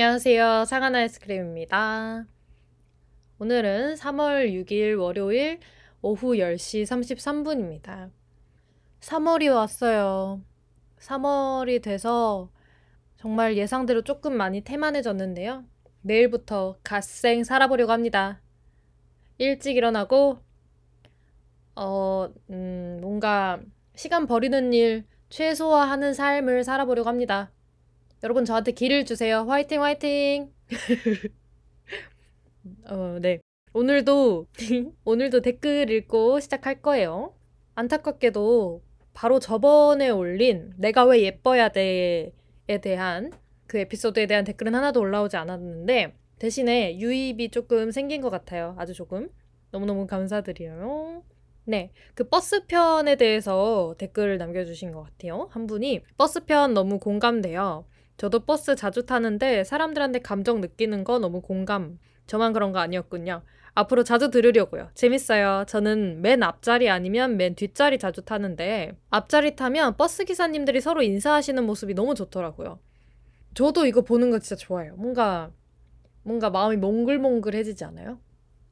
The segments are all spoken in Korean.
안녕하세요. 상한 아이스크림입니다. 오늘은 3월 6일 월요일 오후 10시 33분입니다. 3월이 왔어요. 3월이 돼서 정말 예상대로 조금 많이 태만해졌는데요. 내일부터 갓생 살아보려고 합니다. 일찍 일어나고, 어, 음, 뭔가 시간 버리는 일 최소화하는 삶을 살아보려고 합니다. 여러분 저한테 길을 주세요. 화이팅 화이팅. 어, 네. 오늘도 오늘도 댓글 읽고 시작할 거예요. 안타깝게도 바로 저번에 올린 내가 왜 예뻐야 돼에 대한 그 에피소드에 대한 댓글은 하나도 올라오지 않았는데 대신에 유입이 조금 생긴 것 같아요. 아주 조금. 너무너무 감사드려요. 네, 그 버스편에 대해서 댓글을 남겨주신 것 같아요. 한 분이 버스편 너무 공감돼요. 저도 버스 자주 타는데 사람들한테 감정 느끼는 거 너무 공감. 저만 그런 거 아니었군요. 앞으로 자주 들으려고요. 재밌어요. 저는 맨 앞자리 아니면 맨 뒷자리 자주 타는데 앞자리 타면 버스 기사님들이 서로 인사하시는 모습이 너무 좋더라고요. 저도 이거 보는 거 진짜 좋아요. 뭔가 뭔가 마음이 몽글몽글해지지 않아요?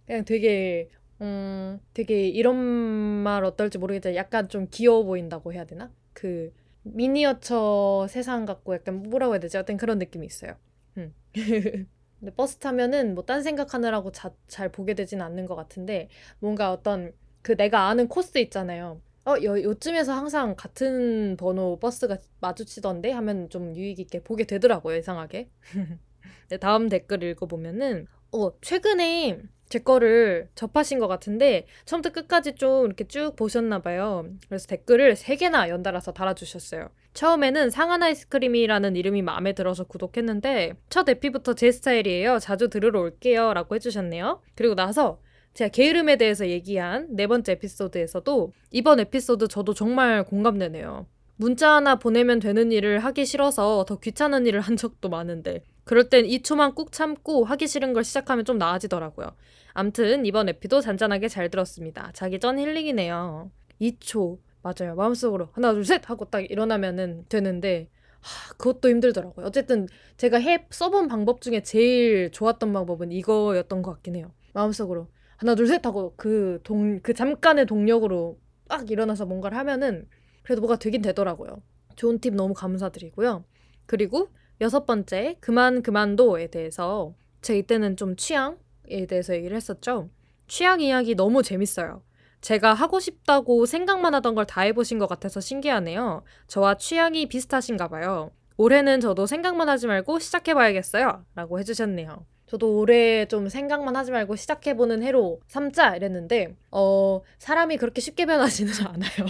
그냥 되게 음 되게 이런 말 어떨지 모르겠지만 약간 좀 귀여워 보인다고 해야 되나? 그 미니어처 세상 같고 약간 뭐라고 해야 되지? 어떤 그런 느낌이 있어요. 음. 근데 버스 타면은 뭐 딴 생각하느라고 자, 잘 보게 되진 않는 것 같은데 뭔가 어떤 그 내가 아는 코스 있잖아요. 어, 요, 요쯤에서 항상 같은 번호 버스가 마주치던데 하면 좀 유익 있게 보게 되더라고요, 이상하게. 다음 댓글 읽어보면은, 어, 최근에 제 거를 접하신 것 같은데 처음부터 끝까지 좀 이렇게 쭉 보셨나 봐요. 그래서 댓글을 3개나 연달아서 달아주셨어요. 처음에는 상한 아이스크림이라는 이름이 마음에 들어서 구독했는데 첫 에피부터 제 스타일이에요. 자주 들으러 올게요. 라고 해주셨네요. 그리고 나서 제가 게으름에 대해서 얘기한 네 번째 에피소드에서도 이번 에피소드 저도 정말 공감되네요. 문자 하나 보내면 되는 일을 하기 싫어서 더 귀찮은 일을 한 적도 많은데 그럴 땐 2초만 꾹 참고 하기 싫은 걸 시작하면 좀 나아지더라고요. 암튼 이번 에피도 잔잔하게 잘 들었습니다. 자기 전 힐링이네요. 2초. 맞아요. 마음속으로 하나 둘 셋 하고 딱 일어나면은 되는데 하, 그것도 힘들더라고요. 어쨌든 제가 해 써본 방법 중에 제일 좋았던 방법은 이거였던 것 같긴 해요. 마음속으로 하나 둘 셋 하고 그 동그 잠깐의 동력으로 딱 일어나서 뭔가를 하면은 그래도 뭐가 되긴 되더라고요. 좋은 팁 너무 감사드리고요. 그리고 여섯 번째, 그만 그만도에 대해서 제 이때는 좀 취향 에 대해서 얘기를 했었죠. 취향 이야기 너무 재밌어요. 제가 하고 싶다고 생각만 하던 걸 다 해보신 것 같아서 신기하네요. 저와 취향이 비슷하신가 봐요. 올해는 저도 생각만 하지 말고 시작해봐야겠어요. 라고 해주셨네요. 저도 올해 좀 생각만 하지 말고 시작해보는 해로 삼자 이랬는데, 어, 사람이 그렇게 쉽게 변하지는 않아요.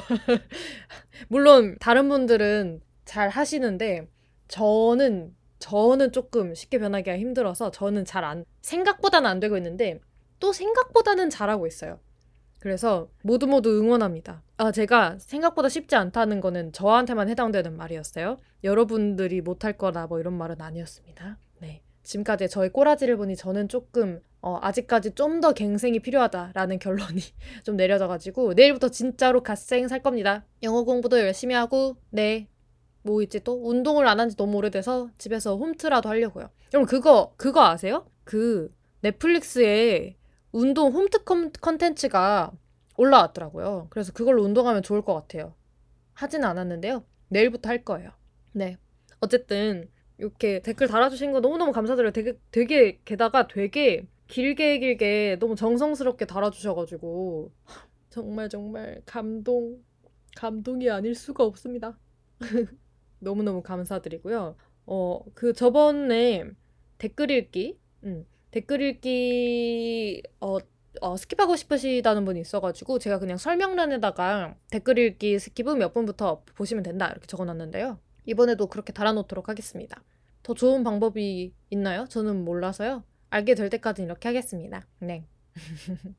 물론, 다른 분들은 잘 하시는데, 저는 저는 조금 쉽게 변하기가 힘들어서 저는 잘 안 생각보다는 안 되고 있는데 또 생각보다는 잘하고 있어요. 그래서 모두 모두 응원합니다. 아, 제가 생각보다 쉽지 않다는 거는 저한테만 해당되는 말이었어요. 여러분들이 못할 거나 뭐 이런 말은 아니었습니다. 네. 지금까지 저의 꼬라지를 보니 저는 조금 어, 아직까지 좀 더 갱생이 필요하다라는 결론이 좀 내려져가지고 내일부터 진짜로 갓생 살 겁니다. 영어 공부도 열심히 하고 네 뭐 있지 또 운동을 안 한 지 너무 오래돼서 집에서 홈트라도 하려고요. 여러분 그거 그거 아세요? 그 넷플릭스에 운동 홈트 컨텐츠가 올라왔더라고요. 그래서 그걸로 운동하면 좋을 것 같아요. 하지는 않았는데요. 내일부터 할 거예요. 네. 어쨌든 이렇게 댓글 달아주신 거 너무너무 감사드려요. 되게 되게 게다가 되게 길게 길게 너무 정성스럽게 달아주셔가지고 정말 정말 감동 감동이 아닐 수가 없습니다. 너무너무 감사드리고요. 어, 그 저번에 댓글 읽기, 음, 댓글 읽기, 어, 어, skip하고 싶으시다는 분이 있어가지고 제가 그냥 설명란에다가 댓글 읽기 skip은 몇 분부터 보시면 된다 이렇게 적어놨는데요. 이번에도 그렇게 달아놓도록 하겠습니다. 더 좋은 방법이 있나요? 저는 몰라서요. 알게 될 때까지 이렇게 하겠습니다. 네.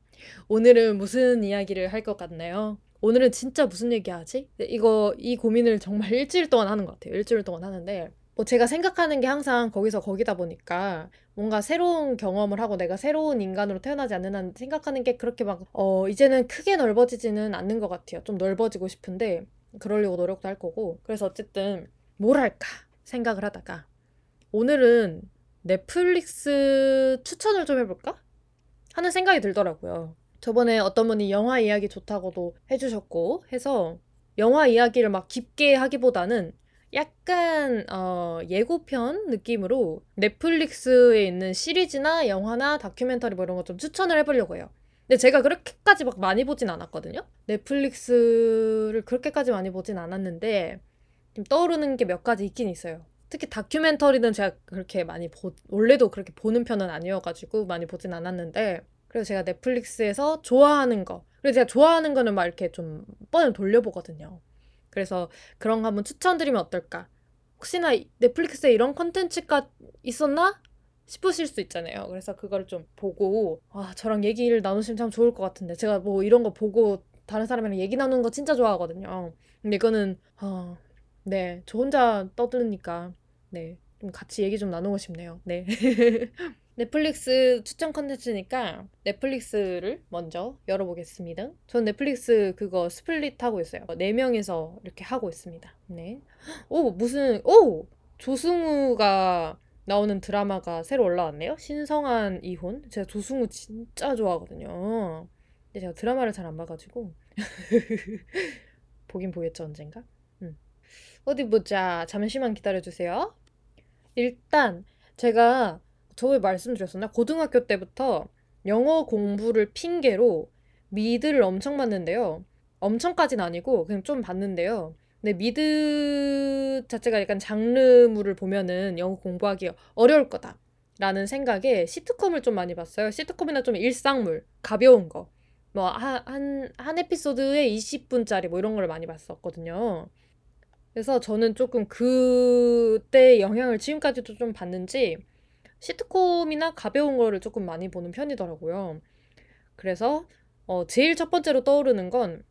오늘은 무슨 이야기를 할 것 같나요? 오늘은 진짜 무슨 얘기 하지? 이거, 이 고민을 정말 일주일 동안 하는 것 같아요. 일주일 동안 하는데, 뭐 제가 생각하는 게 항상 거기서 거기다 보니까 뭔가 새로운 경험을 하고 내가 새로운 인간으로 태어나지 않는 한 생각하는 게 그렇게 막, 어, 이제는 크게 넓어지지는 않는 것 같아요. 좀 넓어지고 싶은데, 그러려고 노력도 할 거고. 그래서 어쨌든, 뭘 할까 생각을 하다가, 오늘은 넷플릭스 추천을 좀 해볼까? 하는 생각이 들더라고요. 저번에 어떤 분이 영화 이야기 좋다고도 해주셨고 해서 영화 이야기를 막 깊게 하기보다는 약간 어, 예고편 느낌으로 넷플릭스에 있는 시리즈나 영화나 다큐멘터리 뭐 이런 거 좀 추천을 해보려고 해요. 근데 제가 그렇게까지 막 많이 보진 않았거든요. 넷플릭스를 그렇게까지 많이 보진 않았는데 좀 떠오르는 게 몇 가지 있긴 있어요. 특히 다큐멘터리는 제가 그렇게 많이 보, 원래도 그렇게 보는 편은 아니어가지고 많이 보진 않았는데 그래서 제가 넷플릭스에서 좋아하는 거 그리고 제가 좋아하는 거는 막 이렇게 좀 뻔히 돌려보거든요. 그래서 그런 거 한번 추천드리면 어떨까? 혹시나 넷플릭스에 이런 컨텐츠가 있었나? 싶으실 수 있잖아요. 그래서 그걸 좀 보고 와 저랑 얘기를 나누시면 참 좋을 것 같은데 제가 뭐 이런 거 보고 다른 사람이랑 얘기 나누는 거 진짜 좋아하거든요. 근데 이거는 어, 네, 저 혼자 떠드니까 네, 좀 같이 얘기 좀 나누고 싶네요. 네. 넷플릭스 추천 컨텐츠니까 넷플릭스를 먼저 열어보겠습니다. 전 넷플릭스 그거 split 하고 있어요. 네 명이서 이렇게 하고 있습니다. 네. 오 무슨 오 조승우가 나오는 드라마가 새로 올라왔네요. 신성한 이혼. 제가 조승우 진짜 좋아하거든요. 근데 제가 드라마를 잘 안 봐가지고 보긴 보겠죠 언젠가. 음. 어디 보자. 잠시만 기다려주세요. 일단 제가 저번에 말씀드렸었나? 고등학교 때부터 영어 공부를 핑계로 미드를 엄청 봤는데요. 엄청까진 아니고 그냥 좀 봤는데요. 근데 미드 자체가 약간 장르물을 보면은 영어 공부하기 어려울 거다. 라는 생각에 시트콤을 좀 많이 봤어요. 시트콤이나 좀 일상물, 가벼운 거. 뭐, 한, 한, 한 에피소드에 20분짜리 뭐 이런 걸 많이 봤었거든요. 그래서 저는 조금 그때 영향을 지금까지도 좀 받는지 시트콤이나 가벼운 거를 조금 많이 보는 편이더라고요. 그래서 어, 제일 첫 번째로 떠오르는 건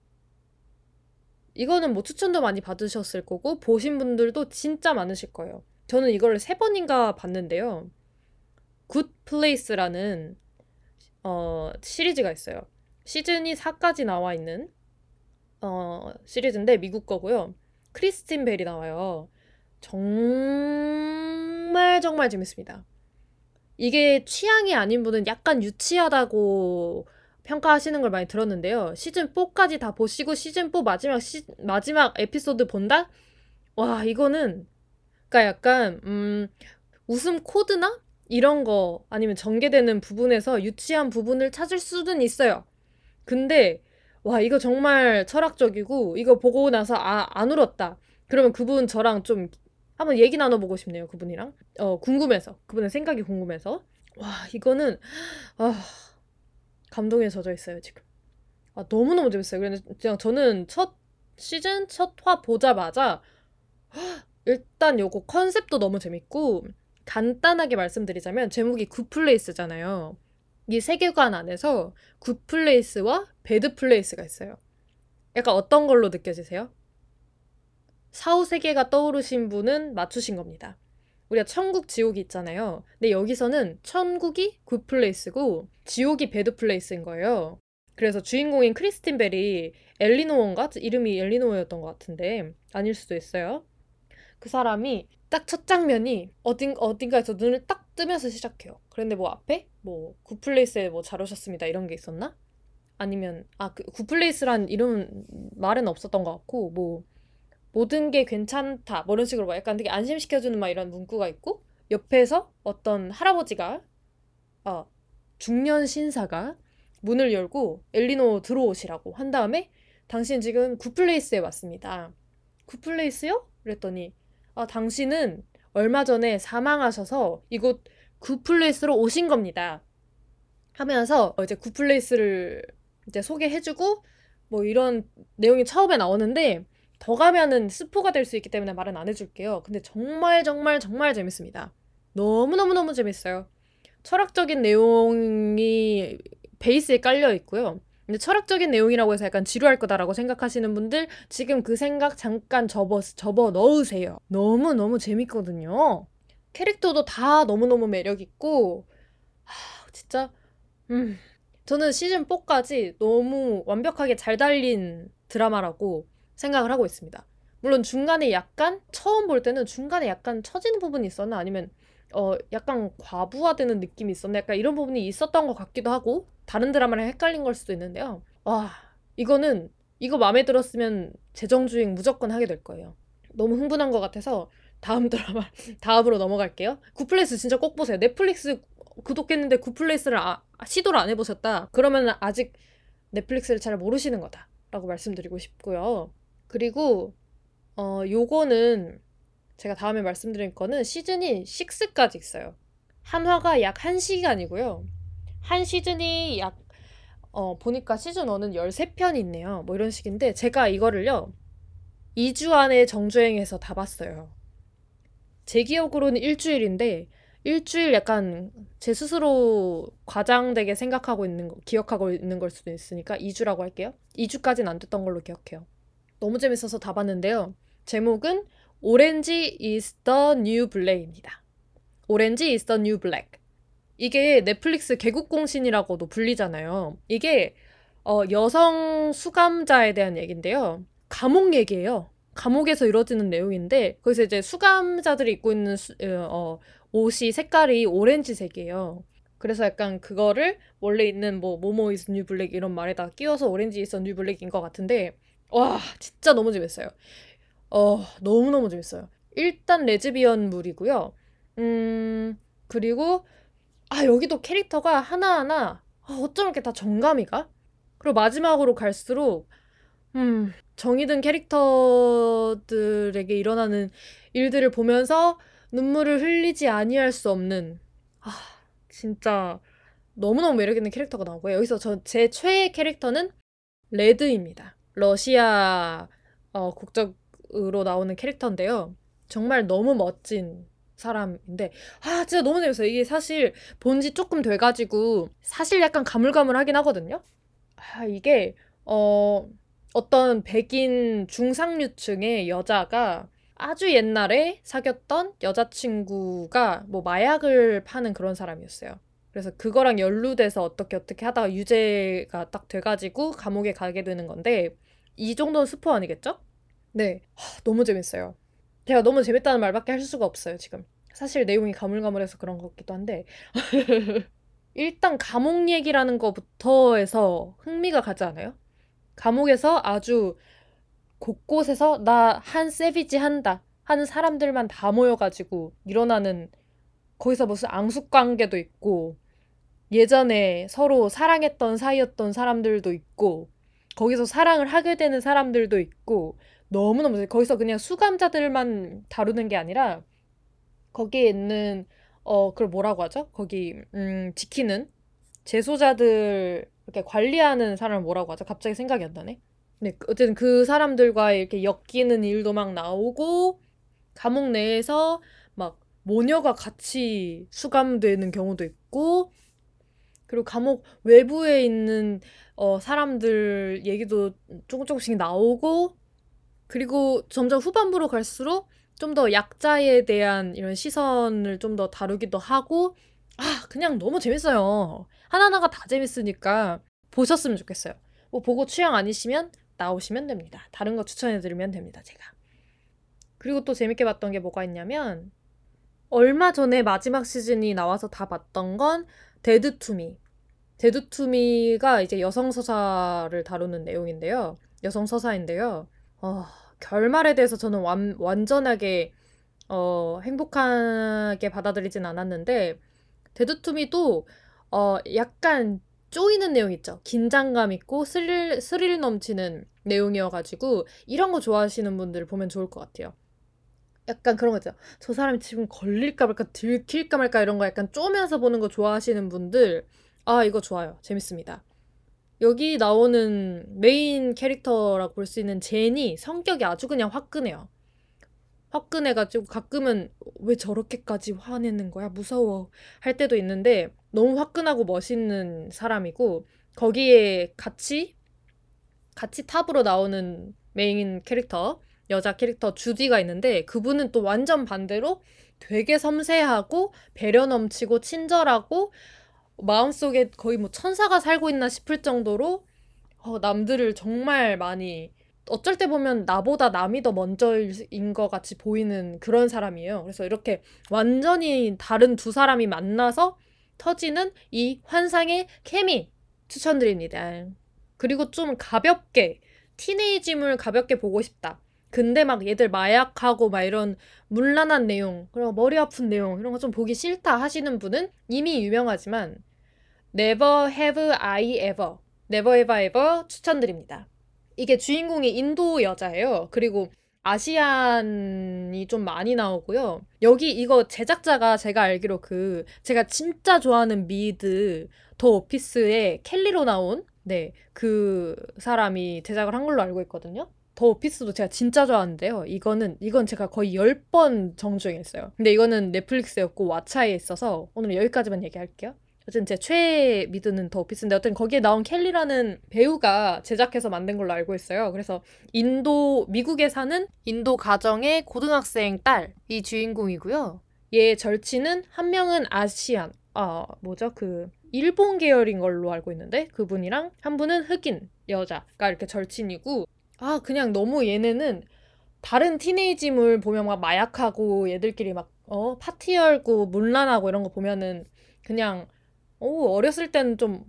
이거는 뭐 추천도 많이 받으셨을 거고 보신 분들도 진짜 많으실 거예요. 저는 이걸 세 번인가 봤는데요. Good Place라는 어, 시리즈가 있어요. 시즌이 4까지 나와 있는 어, 시리즈인데 미국 거고요. 크리스틴 벨이 나와요. 정말 정말 재밌습니다. 이게 취향이 아닌 분은 약간 유치하다고 평가하시는 걸 많이 들었는데요. 시즌 4까지 다 보시고 시즌 4 마지막 시, 마지막 에피소드 본다? 와, 이거는 그러니까 약간 음 웃음 코드나 이런 거 아니면 전개되는 부분에서 유치한 부분을 찾을 수는 있어요. 근데 와, 이거 정말 철학적이고 이거 보고 나서 아, 안 울었다. 그러면 그분 저랑 좀 한번 얘기 나눠보고 싶네요. 그분이랑. 어, 궁금해서. 그분의 생각이 궁금해서. 와, 이거는, 아, 감동에 젖어 있어요, 지금. 아, 너무너무 재밌어요. 그런데 그냥 저는 첫 시즌, 첫 화 보자마자, 일단 요거 컨셉도 너무 재밌고, 간단하게 말씀드리자면, 제목이 Good Place잖아요. 이 세계관 안에서 굿플레이스와 배드플레이스가 있어요. 약간 어떤 걸로 느껴지세요? 사후 세계가 떠오르신 분은 맞추신 겁니다. 우리가 천국, 지옥이 있잖아요. 근데 여기서는 천국이 Good Place고 지옥이 Bad Place인 거예요. 그래서 주인공인 크리스틴 벨이 엘리노어인가? 이름이 엘리노어였던 것 같은데 아닐 수도 있어요. 그 사람이 딱 첫 장면이 어딘, 어딘가에서 눈을 딱 뜨면서 시작해요. 그런데 뭐 앞에 뭐 굿플레이스에 뭐 잘 오셨습니다 이런 게 있었나? 아니면 아 그 굿플레이스란 이름 말은 없었던 것 같고 뭐 모든 게 괜찮다 뭐 이런 식으로 막 약간 되게 안심시켜주는 막 이런 문구가 있고 옆에서 어떤 할아버지가 어, 중년 신사가 문을 열고 엘리노 들어오시라고 한 다음에 당신 지금 Good Place에 왔습니다. Good Place요? 그랬더니 아 당신은 얼마 전에 사망하셔서 이곳 Good Place로 오신 겁니다. 하면서 이제 Good Place를 이제 소개해주고 뭐 이런 내용이 처음에 나오는데 더 가면은 스포가 될 수 있기 때문에 말은 안 해줄게요. 근데 정말 정말 정말 재밌습니다. 너무너무너무 재밌어요. 철학적인 내용이 베이스에 깔려 있고요. 근데 철학적인 내용이라고 해서 약간 지루할 거다라고 생각하시는 분들 지금 그 생각 잠깐 접어 접어 넣으세요. 너무 너무 재밌거든요. 캐릭터도 다 너무너무 매력 있고 하, 진짜 음 저는 시즌 4까지 너무 완벽하게 잘 달린 드라마라고 생각을 하고 있습니다. 물론 중간에 약간 처음 볼 때는 중간에 약간 처지는 부분이 있었나 아니면 어 약간 과부하되는 느낌이 있었네. 약간 이런 부분이 있었던 것 같기도 하고 다른 드라마랑 헷갈린 걸 수도 있는데요. 와 이거는 이거 마음에 들었으면 재정주행 무조건 하게 될 거예요. 너무 흥분한 것 같아서 다음 드라마 다음으로 넘어갈게요. Good Place 진짜 꼭 보세요. 넷플릭스 구독했는데 Good Place를 아, 시도를 안 해보셨다. 그러면 아직 넷플릭스를 잘 모르시는 거다라고 말씀드리고 싶고요. 그리고 어 요거는 제가 다음에 말씀드릴 거는 시즌이 6까지 있어요. 한 화가 약 1시간이고요. 한 시즌이 약 어, 보니까 시즌 1은 13편이 있네요. 뭐 이런 식인데 제가 이거를요. 2주 안에 정주행해서 다 봤어요. 제 기억으로는 일주일인데 일주일 약간 제 스스로 과장되게 생각하고 있는 거, 기억하고 있는 걸 수도 있으니까 2주라고 할게요. 2주까지는 안 됐던 걸로 기억해요. 너무 재밌어서 다 봤는데요. 제목은 오렌지 is the new black입니다. 오렌지 is the new black. 이게 넷플릭스 개국공신이라고도 불리잖아요. 이게 어, 여성 수감자에 대한 얘기인데요. 감옥 얘기예요. 감옥에서 이루어지는 내용인데 거기서 이제 수감자들이 입고 있는 수, 어, 옷이 색깔이 오렌지색이에요. 그래서 약간 그거를 원래 있는 뭐 모모 is new black 이런 말에다 끼워서 Orange is new black인 것 같은데 와 진짜 너무 재밌어요. 어 너무 너무 재밌어요. 일단 레즈비언물이고요. 음 그리고 아 여기도 캐릭터가 하나하나 아, 어쩜 이렇게 다 정감이 가? 그리고 마지막으로 갈수록 음 정이 든 캐릭터들에게 일어나는 일들을 보면서 눈물을 흘리지 아니할 수 없는 아 진짜 너무너무 매력있는 캐릭터가 나오고요. 여기서 저 제 최애 캐릭터는 레드입니다. 러시아 어, 국적으로 나오는 캐릭터인데요. 정말 너무 멋진 사람인데 아 진짜 너무 재밌어요. 이게 사실 본 지 조금 돼가지고 사실 약간 가물가물하긴 하거든요. 아 이게 어 어떤 백인 중상류층의 여자가 아주 옛날에 사귀었던 여자친구가 뭐 마약을 파는 그런 사람이었어요. 그래서 그거랑 연루돼서 어떻게 어떻게 하다가 유죄가 딱 돼가지고 감옥에 가게 되는 건데 이 정도는 스포 아니겠죠? 네, 하, 너무 재밌어요. 제가 너무 재밌다는 말밖에 할 수가 없어요 지금. 사실 내용이 가물가물해서 그런 것 같기도 한데 일단 감옥 얘기라는 것부터 해서 흥미가 가지 않아요? 감옥에서 아주 곳곳에서 나 한 세비지 한다 하는 사람들만 다 모여가지고 일어나는 거기서 무슨 앙숙 관계도 있고 예전에 서로 사랑했던 사이였던 사람들도 있고 거기서 사랑을 하게 되는 사람들도 있고 너무너무 거기서 그냥 수감자들만 다루는 게 아니라 거기에 있는 어 그걸 뭐라고 하죠? 거기 음 지키는 재소자들 이렇게 관리하는 사람을 뭐라고 하죠? 갑자기 생각이 안 나네. 네, 그 어쨌든 그 사람들과 이렇게 엮이는 일도 막 나오고 감옥 내에서 막 모녀가 같이 수감되는 경우도 있고 그리고 감옥 외부에 있는 어, 사람들 얘기도 조금 조금씩 나오고 그리고 점점 후반부로 갈수록 좀 더 약자에 대한 이런 시선을 좀 더 다루기도 하고 아 그냥 너무 재밌어요. 하나하나가 다 재밌으니까 보셨으면 좋겠어요. 뭐 보고 취향 아니시면 나오시면 됩니다. 다른 거 추천해드리면 됩니다, 제가. 그리고 또 재밌게 봤던 게 뭐가 있냐면, 얼마 전에 마지막 시즌이 나와서 다 봤던 건 Dead to Me. Dead to Me가 이제 여성 서사를 다루는 내용인데요. 여성 서사인데요. 어, 결말에 대해서 저는 완, 완전하게 어, 행복하게 받아들이진 않았는데 Dead to Me도 어, 약간 쪼이는 내용 있죠. 긴장감 있고 스릴, 스릴 넘치는 내용이어가지고 이런 거 좋아하시는 분들 보면 좋을 것 같아요. 약간 그런 거 있죠. 저 사람이 지금 걸릴까 말까 들킬까 말까 이런 거 약간 쪼면서 보는 거 좋아하시는 분들 아 이거 좋아요. 재밌습니다. 여기 나오는 메인 캐릭터라고 볼 수 있는 제니 성격이 아주 그냥 화끈해요. 화끈해가지고 가끔은 왜 저렇게까지 화내는 거야? 무서워. 할 때도 있는데 너무 화끈하고 멋있는 사람이고 거기에 같이 같이 탑으로 나오는 메인 캐릭터 여자 캐릭터 주디가 있는데 그분은 또 완전 반대로 되게 섬세하고 배려 넘치고 친절하고 마음속에 거의 뭐 천사가 살고 있나 싶을 정도로 어, 남들을 정말 많이 어쩔 때 보면 나보다 남이 더 먼저인 것 같이 보이는 그런 사람이에요. 그래서 이렇게 완전히 다른 두 사람이 만나서 터지는 이 환상의 케미 추천드립니다. 그리고 좀 가볍게 티네이지물 가볍게 보고 싶다. 근데 막 얘들 마약하고 막 이런 문란한 내용, 그리고 머리 아픈 내용 이런 거 좀 보기 싫다 하시는 분은 이미 유명하지만 Never Have I Ever, Never Have I Ever 추천드립니다. 이게 주인공이 인도 여자예요. 그리고 아시안이 좀 많이 나오고요. 여기 이거 제작자가 제가 알기로 그 제가 진짜 좋아하는 미드 더 오피스의 켈리로 나온 네, 그 사람이 제작을 한 걸로 알고 있거든요. 더 오피스도 제가 진짜 좋아하는데요. 이거는 이건 제가 거의 10번 정주행했어요. 근데 이거는 넷플릭스였고 왓챠에 있어서 오늘 여기까지만 얘기할게요. 어쨌든 제 최애 미드는 더 오피스인데 어쨌든 거기에 나온 켈리라는 배우가 제작해서 만든 걸로 알고 있어요. 그래서 인도 미국에 사는 인도 가정의 고등학생 딸이 주인공이고요. 얘 절친은 한 명은 아시안 아 뭐죠 그 일본 계열인 걸로 알고 있는데 그분이랑 한 분은 흑인 여자가 이렇게 절친이고 아 그냥 너무 얘네는 다른 티네이지물 보면 막 마약하고 얘들끼리 막 어 파티 열고 문란하고 이런 거 보면은 그냥 오, 어렸을 때는 좀,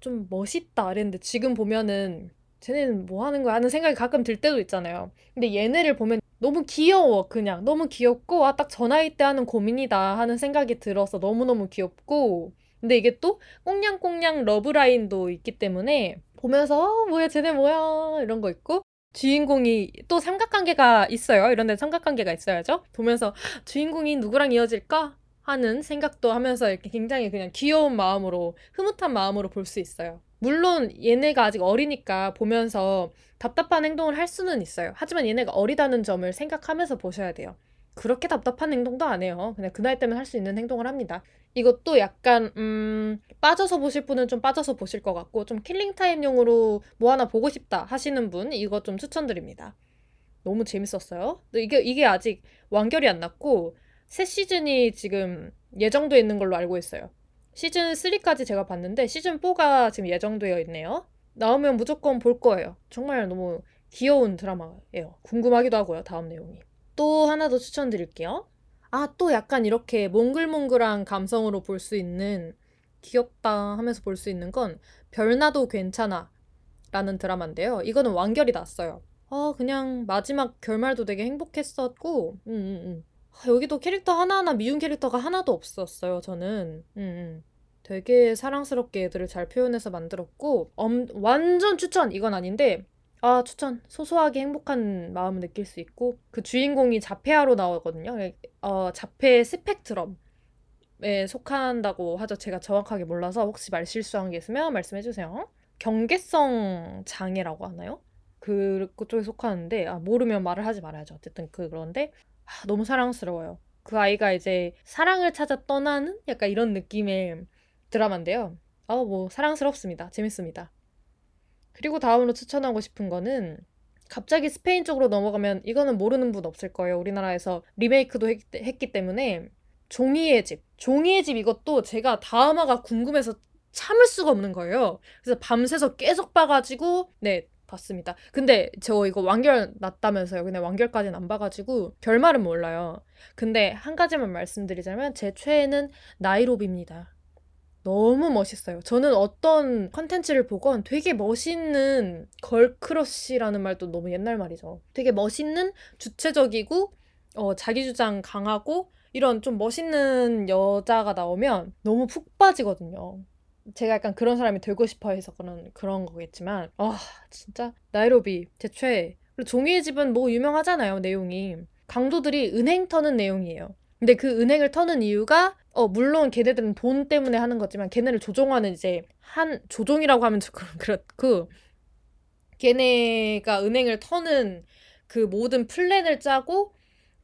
좀 멋있다 이랬는데 지금 보면은 쟤네는 뭐 하는 거야 하는 생각이 가끔 들 때도 있잖아요. 근데 얘네를 보면 너무 귀여워, 그냥. 너무 귀엽고, 아, 딱 저 나이 때 하는 고민이다 하는 생각이 들어서 너무너무 귀엽고, 근데 이게 또 꽁냥꽁냥 러브라인도 있기 때문에 보면서, 어, 뭐야, 쟤네 뭐야, 이런 거 있고, 주인공이 또 삼각관계가 있어요. 이런 데 삼각관계가 있어야죠. 보면서 주인공이 누구랑 이어질까? 하는 생각도 하면서 이렇게 굉장히 그냥 귀여운 마음으로 흐뭇한 마음으로 볼 수 있어요. 물론 얘네가 아직 어리니까 보면서 답답한 행동을 할 수는 있어요. 하지만 얘네가 어리다는 점을 생각하면서 보셔야 돼요. 그렇게 답답한 행동도 안 해요. 그냥 그 나이 때문에 할 수 있는 행동을 합니다. 이것도 약간 음 빠져서 보실 분은 좀 빠져서 보실 것 같고 좀 killing time용으로 뭐 하나 보고 싶다 하시는 분 이거 좀 추천드립니다. 너무 재밌었어요. 이게 이게 아직 완결이 안 났고 새 시즌이 지금 예정돼 있는 걸로 알고 있어요. 시즌 3까지 제가 봤는데 시즌 4가 지금 예정되어 있네요. 나오면 무조건 볼 거예요. 정말 너무 귀여운 드라마예요. 궁금하기도 하고요. 다음 내용이. 또 하나 더 추천드릴게요. 아, 또 약간 이렇게 몽글몽글한 감성으로 볼 수 있는 귀엽다 하면서 볼 수 있는 건 별나도 괜찮아 라는 드라마인데요. 이거는 완결이 났어요. 아, 그냥 마지막 결말도 되게 행복했었고, 음, 음, 음. 아, 여기도 캐릭터 하나하나 미운 캐릭터가 하나도 없었어요, 저는. 음, 음. 되게 사랑스럽게 애들을 잘 표현해서 만들었고, 엄, 완전 추천! 이건 아닌데, 아, 추천. 소소하게 행복한 마음을 느낄 수 있고, 그 주인공이 자폐아로 나오거든요. 어, 자폐 스펙트럼에 속한다고 하죠. 제가 정확하게 몰라서 혹시 말 실수한 게 있으면 말씀해 주세요. 경계성 장애라고 하나요? 그, 그쪽에 속하는데, 아, 모르면 말을 하지 말아야죠. 어쨌든 그, 그런데, 아, 너무 사랑스러워요. 그 아이가 이제 사랑을 찾아 떠나는 약간 이런 느낌의 드라마인데요. 아, 뭐 사랑스럽습니다. 재밌습니다. 그리고 다음으로 추천하고 싶은 거는 갑자기 스페인 쪽으로 넘어가면 이거는 모르는 분 없을 거예요. 우리나라에서 리메이크도 했, 했기 때문에 종이의 집. 종이의 집 이것도 제가 다음화가 궁금해서 참을 수가 없는 거예요. 그래서 밤새서 계속 봐가지고 네 봤습니다. 근데 저 이거 완결 났다면서요. 근데 완결까지는 안 봐가지고 결말은 몰라요. 근데 한 가지만 말씀드리자면 제 최애는 나이로비입니다. 너무 멋있어요. 저는 어떤 컨텐츠를 보건 되게 멋있는 걸크러쉬라는 말도 너무 옛날 말이죠. 되게 멋있는 주체적이고 어, 자기 주장 강하고 이런 좀 멋있는 여자가 나오면 너무 푹 빠지거든요. 제가 약간 그런 사람이 되고 싶어 해서 그런 그런 거겠지만 아 진짜 나이로비 제 최애 그리고 종이의 집은 뭐 유명하잖아요 내용이 강도들이 은행 터는 내용이에요 근데 그 은행을 터는 이유가 어 물론 걔네들은 돈 때문에 하는 거지만 걔네를 조종하는 이제 한 조종이라고 하면 조금 그렇고 걔네가 은행을 터는 그 모든 플랜을 짜고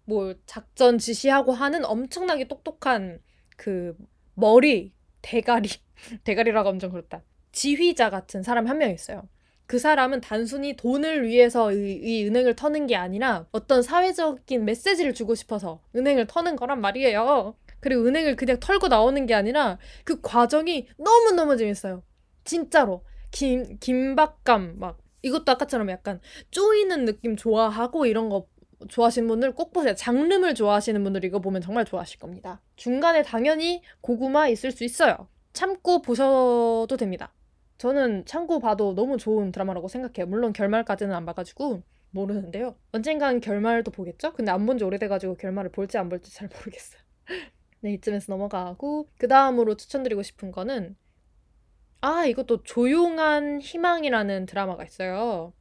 뭐 작전 지시하고 하는 엄청나게 똑똑한 그 머리 대가리 대가리라고 좀 그렇다. 지휘자 같은 사람 한 명 있어요. 그 사람은 단순히 돈을 위해서 이, 이, 은행을 터는 게 아니라 어떤 사회적인 메시지를 주고 싶어서 은행을 터는 거란 말이에요. 그리고 은행을 그냥 털고 나오는 게 아니라 그 과정이 너무너무 재밌어요. 진짜로. 김, 김박감, 막, 이것도 아까처럼 약간 쪼이는 느낌 좋아하고 이런 거 좋아하시는 분들 꼭 보세요. 장름을 좋아하시는 분들 이거 보면 정말 좋아하실 겁니다. 중간에 당연히 고구마 있을 수 있어요. 참고 보셔도 됩니다. 저는 참고 봐도 너무 좋은 드라마라고 생각해요. 물론 결말까지는 안 봐가지고 모르는데요. 언젠간 결말도 보겠죠? 근데 안 본 지 오래돼가지고 결말을 볼지 안 볼지 잘 모르겠어요. 네, 이쯤에서 넘어가고 그 다음으로 추천드리고 싶은 거는 아, 이것도 조용한 희망이라는 드라마가 있어요.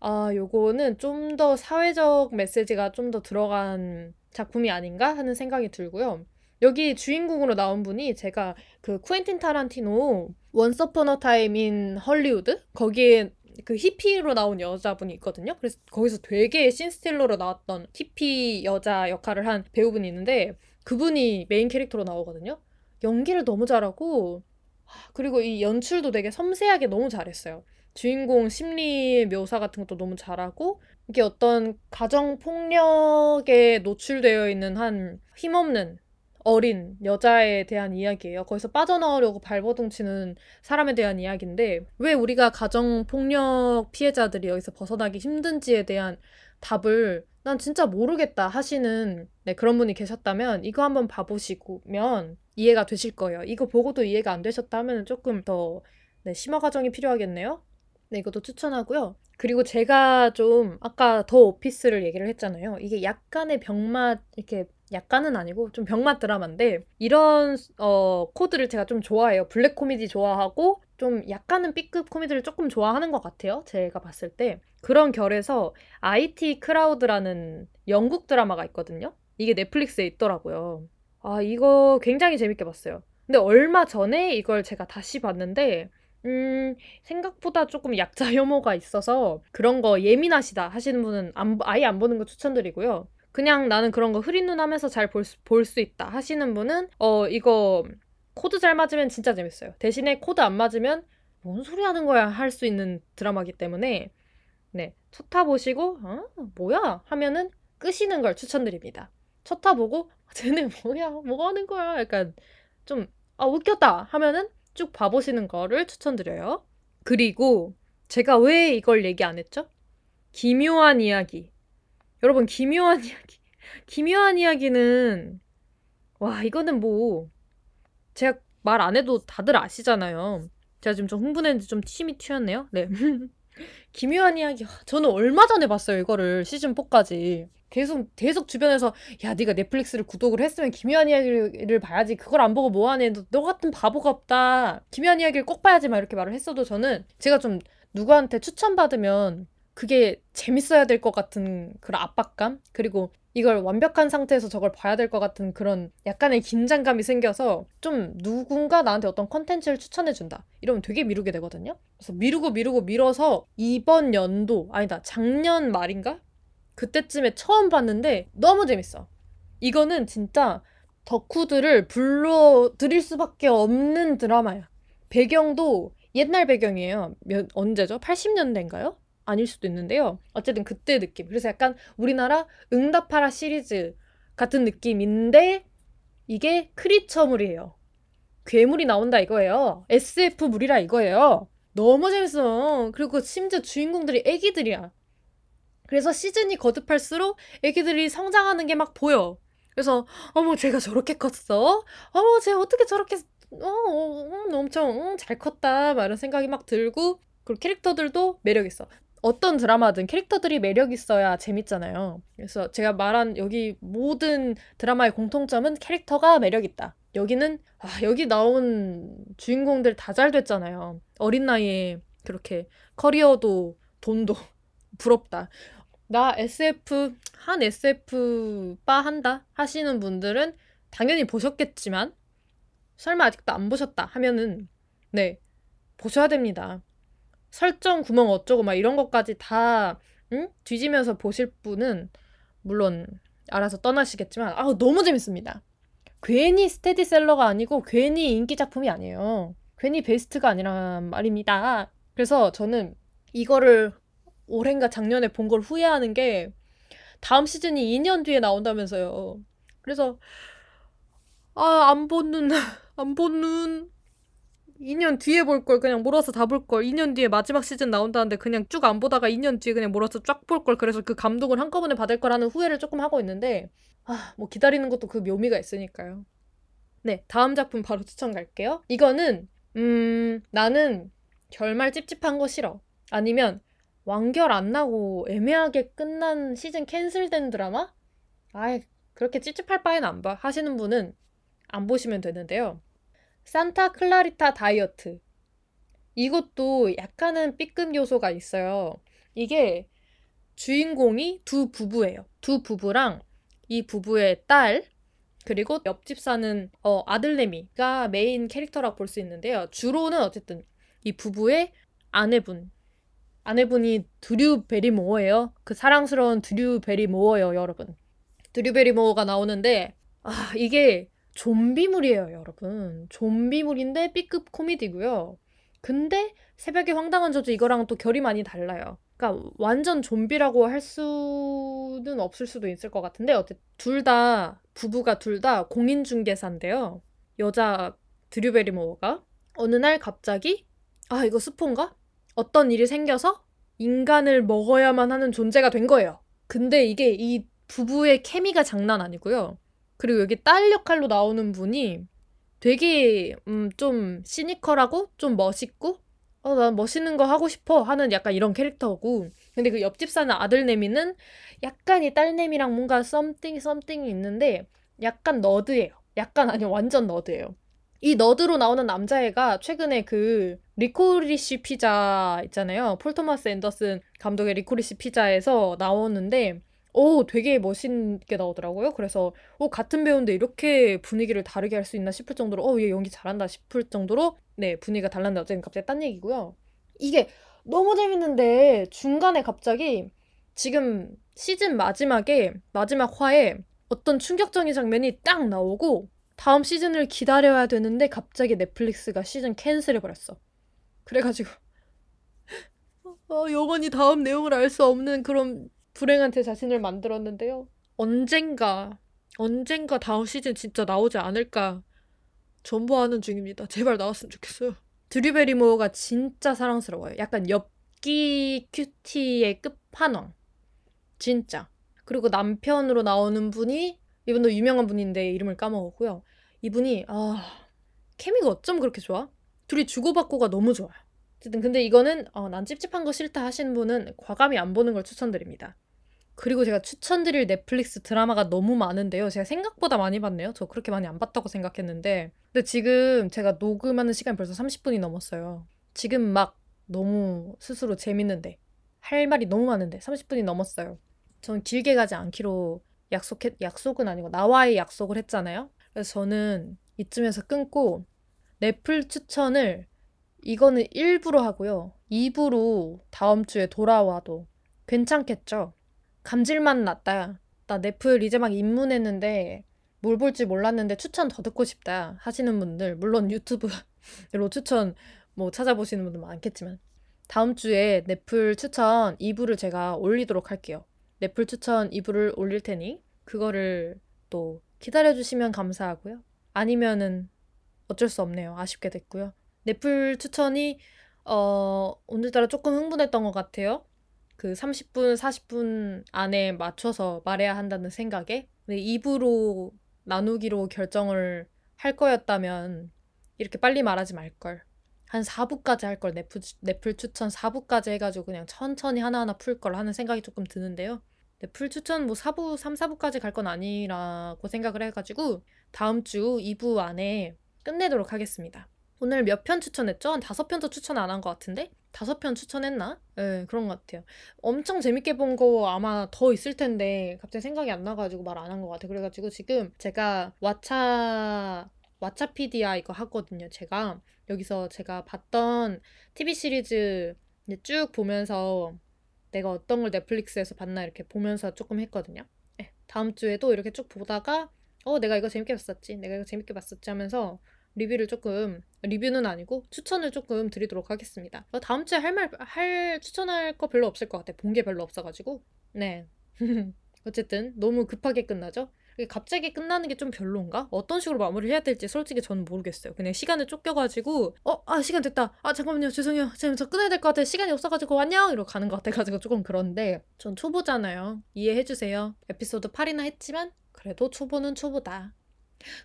아, 요거는 좀 더 사회적 메시지가 좀 더 들어간 작품이 아닌가 하는 생각이 들고요. 여기 주인공으로 나온 분이 제가 그 쿠엔틴 타란티노 Once Upon a Time in Hollywood 거기에 그 히피로 나온 여자분이 있거든요. 그래서 거기서 되게 scene stealer로 나왔던 히피 여자 역할을 한 배우분이 있는데 그분이 메인 캐릭터로 나오거든요. 연기를 너무 잘하고 그리고 이 연출도 되게 섬세하게 너무 잘했어요. 주인공 심리 묘사 같은 것도 너무 잘하고 이게 어떤 가정 폭력에 노출되어 있는 한 힘없는 어린 여자에 대한 이야기예요. 거기서 빠져나오려고 발버둥 치는 사람에 대한 이야기인데 왜 우리가 가정 폭력 피해자들이 여기서 벗어나기 힘든지에 대한 답을 난 진짜 모르겠다 하시는 네, 그런 분이 계셨다면 이거 한번 봐보시면 이해가 되실 거예요. 이거 보고도 이해가 안 되셨다면 조금 더 네, 심화 과정이 필요하겠네요. 네, 이것도 추천하고요. 그리고 제가 좀 아까 The Office를 얘기를 했잖아요. 이게 약간의 병맛 이렇게 약간은 아니고 좀 병맛 드라마인데 이런 어 코드를 제가 좀 좋아해요. 블랙 코미디 좋아하고 좀 약간은 B급 코미디를 조금 좋아하는 것 같아요. 제가 봤을 때 그런 결에서 IT Crowd라는 영국 드라마가 있거든요. 이게 넷플릭스에 있더라고요. 아 이거 굉장히 재밌게 봤어요. 근데 얼마 전에 이걸 제가 다시 봤는데 음, 생각보다 조금 약자 혐오가 있어서 그런 거 예민하시다 하시는 분은 안, 아예 안 보는 거 추천드리고요. 그냥 나는 그런 거 흐린 눈 하면서 잘 볼 수 있다 하시는 분은 어, 이거 코드 잘 맞으면 진짜 재밌어요. 대신에 코드 안 맞으면 뭔 소리 하는 거야 할 수 있는 드라마기 때문에 네. 첫타 보시고 어? 뭐야? 하면은 끄시는 걸 추천드립니다. 첫타 보고 쟤네 뭐야? 뭐 하는 거야? 약간 좀 아, 웃겼다 하면은 쭉 봐보시는 거를 추천드려요. 그리고 제가 왜 이걸 얘기 안 했죠? 기묘한 이야기. 여러분, 기묘한 이야기. 기묘한 이야기는, 와, 이거는 뭐, 제가 말 안 해도 다들 아시잖아요. 제가 지금 좀 흥분했는데 좀 팀이 튀었네요. 네. 기묘한 이야기. 저는 얼마 전에 봤어요, 이거를. 시즌4까지. 계속 계속 주변에서 야 네가 넷플릭스를 구독을 했으면 기묘한 이야기를 봐야지 그걸 안 보고 뭐하네 너, 너 같은 바보가 없다 기묘한 이야기를 꼭 봐야지 막 이렇게 말을 했어도 저는 제가 좀 누구한테 추천받으면 그게 재밌어야 될 것 같은 그런 압박감 그리고 이걸 완벽한 상태에서 저걸 봐야 될 것 같은 그런 약간의 긴장감이 생겨서 좀 누군가 나한테 어떤 컨텐츠를 추천해준다 이러면 되게 미루게 되거든요 그래서 미루고 미루고 미뤄서 이번 연도 아니다 작년 말인가 그때쯤에 처음 봤는데 너무 재밌어. 이거는 진짜 덕후들을 불러드릴 수밖에 없는 드라마야. 배경도 옛날 배경이에요. 몇, 언제죠? 80년대인가요? 아닐 수도 있는데요. 어쨌든 그때 느낌. 그래서 약간 우리나라 응답하라 시리즈 같은 느낌인데 이게 크리처물이에요. 괴물이 나온다 이거예요. SF물이라 이거예요. 너무 재밌어. 그리고 심지어 주인공들이 애기들이야. 그래서 시즌이 거듭할수록 애기들이 성장하는 게 막 보여. 그래서 어머 쟤가 저렇게 컸어? 어머 쟤 어떻게 저렇게 어, 어, 어 엄청 어, 잘 컸다 막 이런 생각이 막 들고 그리고 캐릭터들도 매력 있어. 어떤 드라마든 캐릭터들이 매력 있어야 재밌잖아요. 그래서 제가 말한 여기 모든 드라마의 공통점은 캐릭터가 매력 있다. 여기는 아, 여기 나온 주인공들 다 잘 됐잖아요. 어린 나이에 그렇게 커리어도 돈도 부럽다. 나 SF 한 SF 바 한다 하시는 분들은 당연히 보셨겠지만 설마 아직도 안 보셨다 하면은 네 보셔야 됩니다. 설정 구멍 어쩌고 막 이런 것까지 다 응? 뒤지면서 보실 분은 물론 알아서 떠나시겠지만 아 너무 재밌습니다. 괜히 스테디셀러가 아니고 괜히 인기 작품이 아니에요. 괜히 베스트가 아니란 말입니다. 그래서 저는 이거를 올해인가 작년에 본 걸 후회하는 게 다음 시즌이 2년 뒤에 나온다면서요. 그래서 아, 안 보는 안 보는 2년 뒤에 볼 걸 그냥 몰아서 다 볼 걸. 2년 뒤에 마지막 시즌 나온다는데 그냥 쭉 안 보다가 2년 뒤에 그냥 몰아서 쫙 볼 걸. 그래서 그 감동을 한꺼번에 받을 거라는 후회를 조금 하고 있는데 아, 뭐 기다리는 것도 그 묘미가 있으니까요. 네, 다음 작품 바로 추천 갈게요. 이거는 음, 나는 결말 찝찝한 거 싫어. 아니면 완결 안 나고 애매하게 끝난 시즌 캔슬된 드라마? 아예 그렇게 찝찝할 바에는 안 봐. 하시는 분은 안 보시면 되는데요. 산타 클라리타 다이어트. 이것도 약간은 B급 요소가 있어요. 이게 주인공이 두 부부예요. 두 부부랑 이 부부의 딸, 그리고 옆집 사는 어, 아들내미가 메인 캐릭터라고 볼 수 있는데요. 주로는 어쨌든 이 부부의 아내분. 아내분이 드류 베리모어예요. 그 사랑스러운 드류 베리모어예요, 여러분. 드류 베리모어가 나오는데 아, 이게 좀비물이에요, 여러분. 좀비물인데 B급 코미디고요. 근데 새벽의 황당한 저주 이거랑 또 결이 많이 달라요. 그러니까 완전 좀비라고 할 수는 없을 수도 있을 것 같은데 어쨌든 둘다 부부가 둘 다 공인중개사인데요. 여자 드류베리모어가 어느 날 갑자기 아 이거 스폰가? 어떤 일이 생겨서 인간을 먹어야만 하는 존재가 된 거예요. 근데 이게 이 부부의 케미가 장난 아니고요. 그리고 여기 딸 역할로 나오는 분이 되게 음, 좀 시니컬하고 좀 멋있고 어, 난 멋있는 거 하고 싶어 하는 약간 이런 캐릭터고 근데 그 옆집 사는 아들내미는 약간 이 딸내미랑 뭔가 썸띵 썸띵이 있는데 약간 nerd예요. 약간 아니 완전 nerd예요. 이 nerd로 나오는 남자애가 최근에 그 리코리시 피자 있잖아요. 폴 토마스 앤더슨 감독의 리코리시 피자에서 나오는데 오, 되게 멋있게 나오더라고요. 그래서 오, 같은 배우인데 이렇게 분위기를 다르게 할 수 있나 싶을 정도로 어, 얘 연기 잘한다 싶을 정도로 네, 분위기가 달랐는데 어쨌든 갑자기 딴 얘기고요. 이게 너무 재밌는데 중간에 갑자기 지금 시즌 마지막에 마지막 화에 어떤 충격적인 장면이 딱 나오고 다음 시즌을 기다려야 되는데 갑자기 넷플릭스가 시즌 캔슬해 버렸어. 그래가지고 어, 영원히 다음 내용을 알 수 없는 그런 불행한 제 자신을 만들었는데요. 언젠가, 언젠가 다음 시즌 진짜 나오지 않을까 전보하는 중입니다. 제발 나왔으면 좋겠어요. 드류베리모어가 진짜 사랑스러워요. 약간 엽기 큐티의 끝판왕. 진짜. 그리고 남편으로 나오는 분이 이분도 유명한 분인데 이름을 까먹었고요. 이분이 아 케미가 어쩜 그렇게 좋아? 둘이 주고받고가 너무 좋아요. 어쨌든 근데 이거는 어, 난 찝찝한 거 싫다 하시는 분은 과감히 안 보는 걸 추천드립니다. 그리고 제가 추천드릴 넷플릭스 드라마가 너무 많은데요. 제가 생각보다 많이 봤네요. 저 그렇게 많이 안 봤다고 생각했는데. 근데 지금 제가 녹음하는 시간이 벌써 30분이 넘었어요. 지금 막 너무 스스로 재밌는데. 할 말이 너무 많은데 30분이 넘었어요. 전 길게 가지 않기로 약속했, 약속은 아니고 나와의 약속을 했잖아요. 그래서 저는 이쯤에서 끊고 넷플 추천을 이거는 1부로 하고요. 2부로 다음 주에 돌아와도 괜찮겠죠? 감질만 났다. 나 넷플 이제 막 입문했는데 뭘 볼지 몰랐는데 추천 더 듣고 싶다 하시는 분들 물론 유튜브로 추천 뭐 찾아보시는 분들 많겠지만 다음 주에 넷플 추천 2부를 제가 올리도록 할게요. 넷플 추천 2부를 올릴 테니 그거를 또 기다려주시면 감사하고요. 아니면은 어쩔 수 없네요. 아쉽게 됐고요. 넷플 추천이 어, 오늘따라 조금 흥분했던 것 같아요. 그 30분, 40분 안에 맞춰서 말해야 한다는 생각에 근데 2부로 나누기로 결정을 할 거였다면 이렇게 빨리 말하지 말걸. 한 4부까지 할 걸 넷플, 넷플 추천 4부까지 해가지고 그냥 천천히 하나하나 풀 걸 하는 생각이 조금 드는데요. 넷플 추천 뭐 4부, 3, 4부까지 갈 건 아니라고 생각을 해가지고 다음 주 2부 안에 끝내도록 하겠습니다. 오늘 몇 편 추천했죠? 한 다섯 편도 추천 안 한 것 같은데? 다섯 편 추천했나? 네, 그런 것 같아요. 엄청 재밌게 본 거 아마 더 있을 텐데 갑자기 생각이 안 나가지고 말 안 한 것 같아요. 그래가지고 지금 제가 왓챠 왓챠피디아 이거 하거든요. 제가 여기서 제가 봤던 TV 시리즈 쭉 보면서 내가 어떤 걸 넷플릭스에서 봤나 이렇게 보면서 조금 했거든요. 네, 다음 주에도 이렇게 쭉 보다가 어 내가 이거 재밌게 봤었지, 내가 이거 재밌게 봤었지 하면서 리뷰를 조금 리뷰는 아니고 추천을 조금 드리도록 하겠습니다. 어, 다음 주에 할 말 할 추천할 거 별로 없을 것 같아. 본 게 별로 없어가지고 네. 어쨌든 너무 급하게 끝나죠. 갑자기 끝나는 게 좀 별론가? 어떤 식으로 마무리를 해야 될지 솔직히 저는 모르겠어요. 그냥 시간을 쫓겨가지고 어, 아 시간 됐다. 아 잠깐만요, 죄송해요. 지금 저 끊어야 될 것 같아요. 시간이 없어가지고 안녕 이러고 가는 것 같아가지고 조금 그런데 전 초보잖아요. 이해해주세요. 에피소드 8이나 했지만 그래도 초보는 초보다.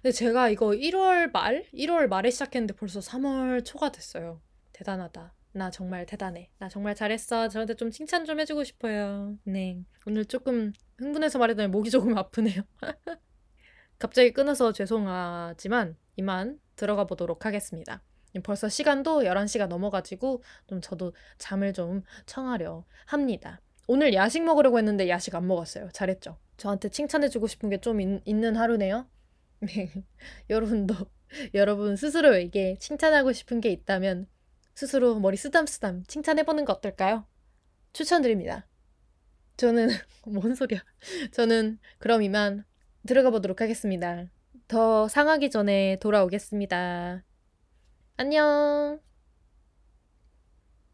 근데 제가 이거 1월 말? 1월 말에 시작했는데 벌써 3월 초가 됐어요. 대단하다. 나 정말 대단해. 나 정말 잘했어. 저한테 좀 칭찬 좀 해주고 싶어요. 네. 오늘 조금 흥분해서 말했더니 목이 조금 아프네요. 갑자기 끊어서 죄송하지만 이만 들어가 보도록 하겠습니다. 벌써 시간도 11시가 넘어가지고 좀 저도 잠을 좀 청하려 합니다. 오늘 야식 먹으려고 했는데 야식 안 먹었어요. 잘했죠? 저한테 칭찬해주고 싶은 게 좀 있는 하루네요. 네. 여러분도 여러분 스스로에게 칭찬하고 싶은 게 있다면 스스로 머리 쓰담쓰담 칭찬해보는 거 어떨까요? 추천드립니다. 저는 뭔 소리야? 저는 그럼 이만 들어가 보도록 하겠습니다. 더 상하기 전에 돌아오겠습니다. 안녕.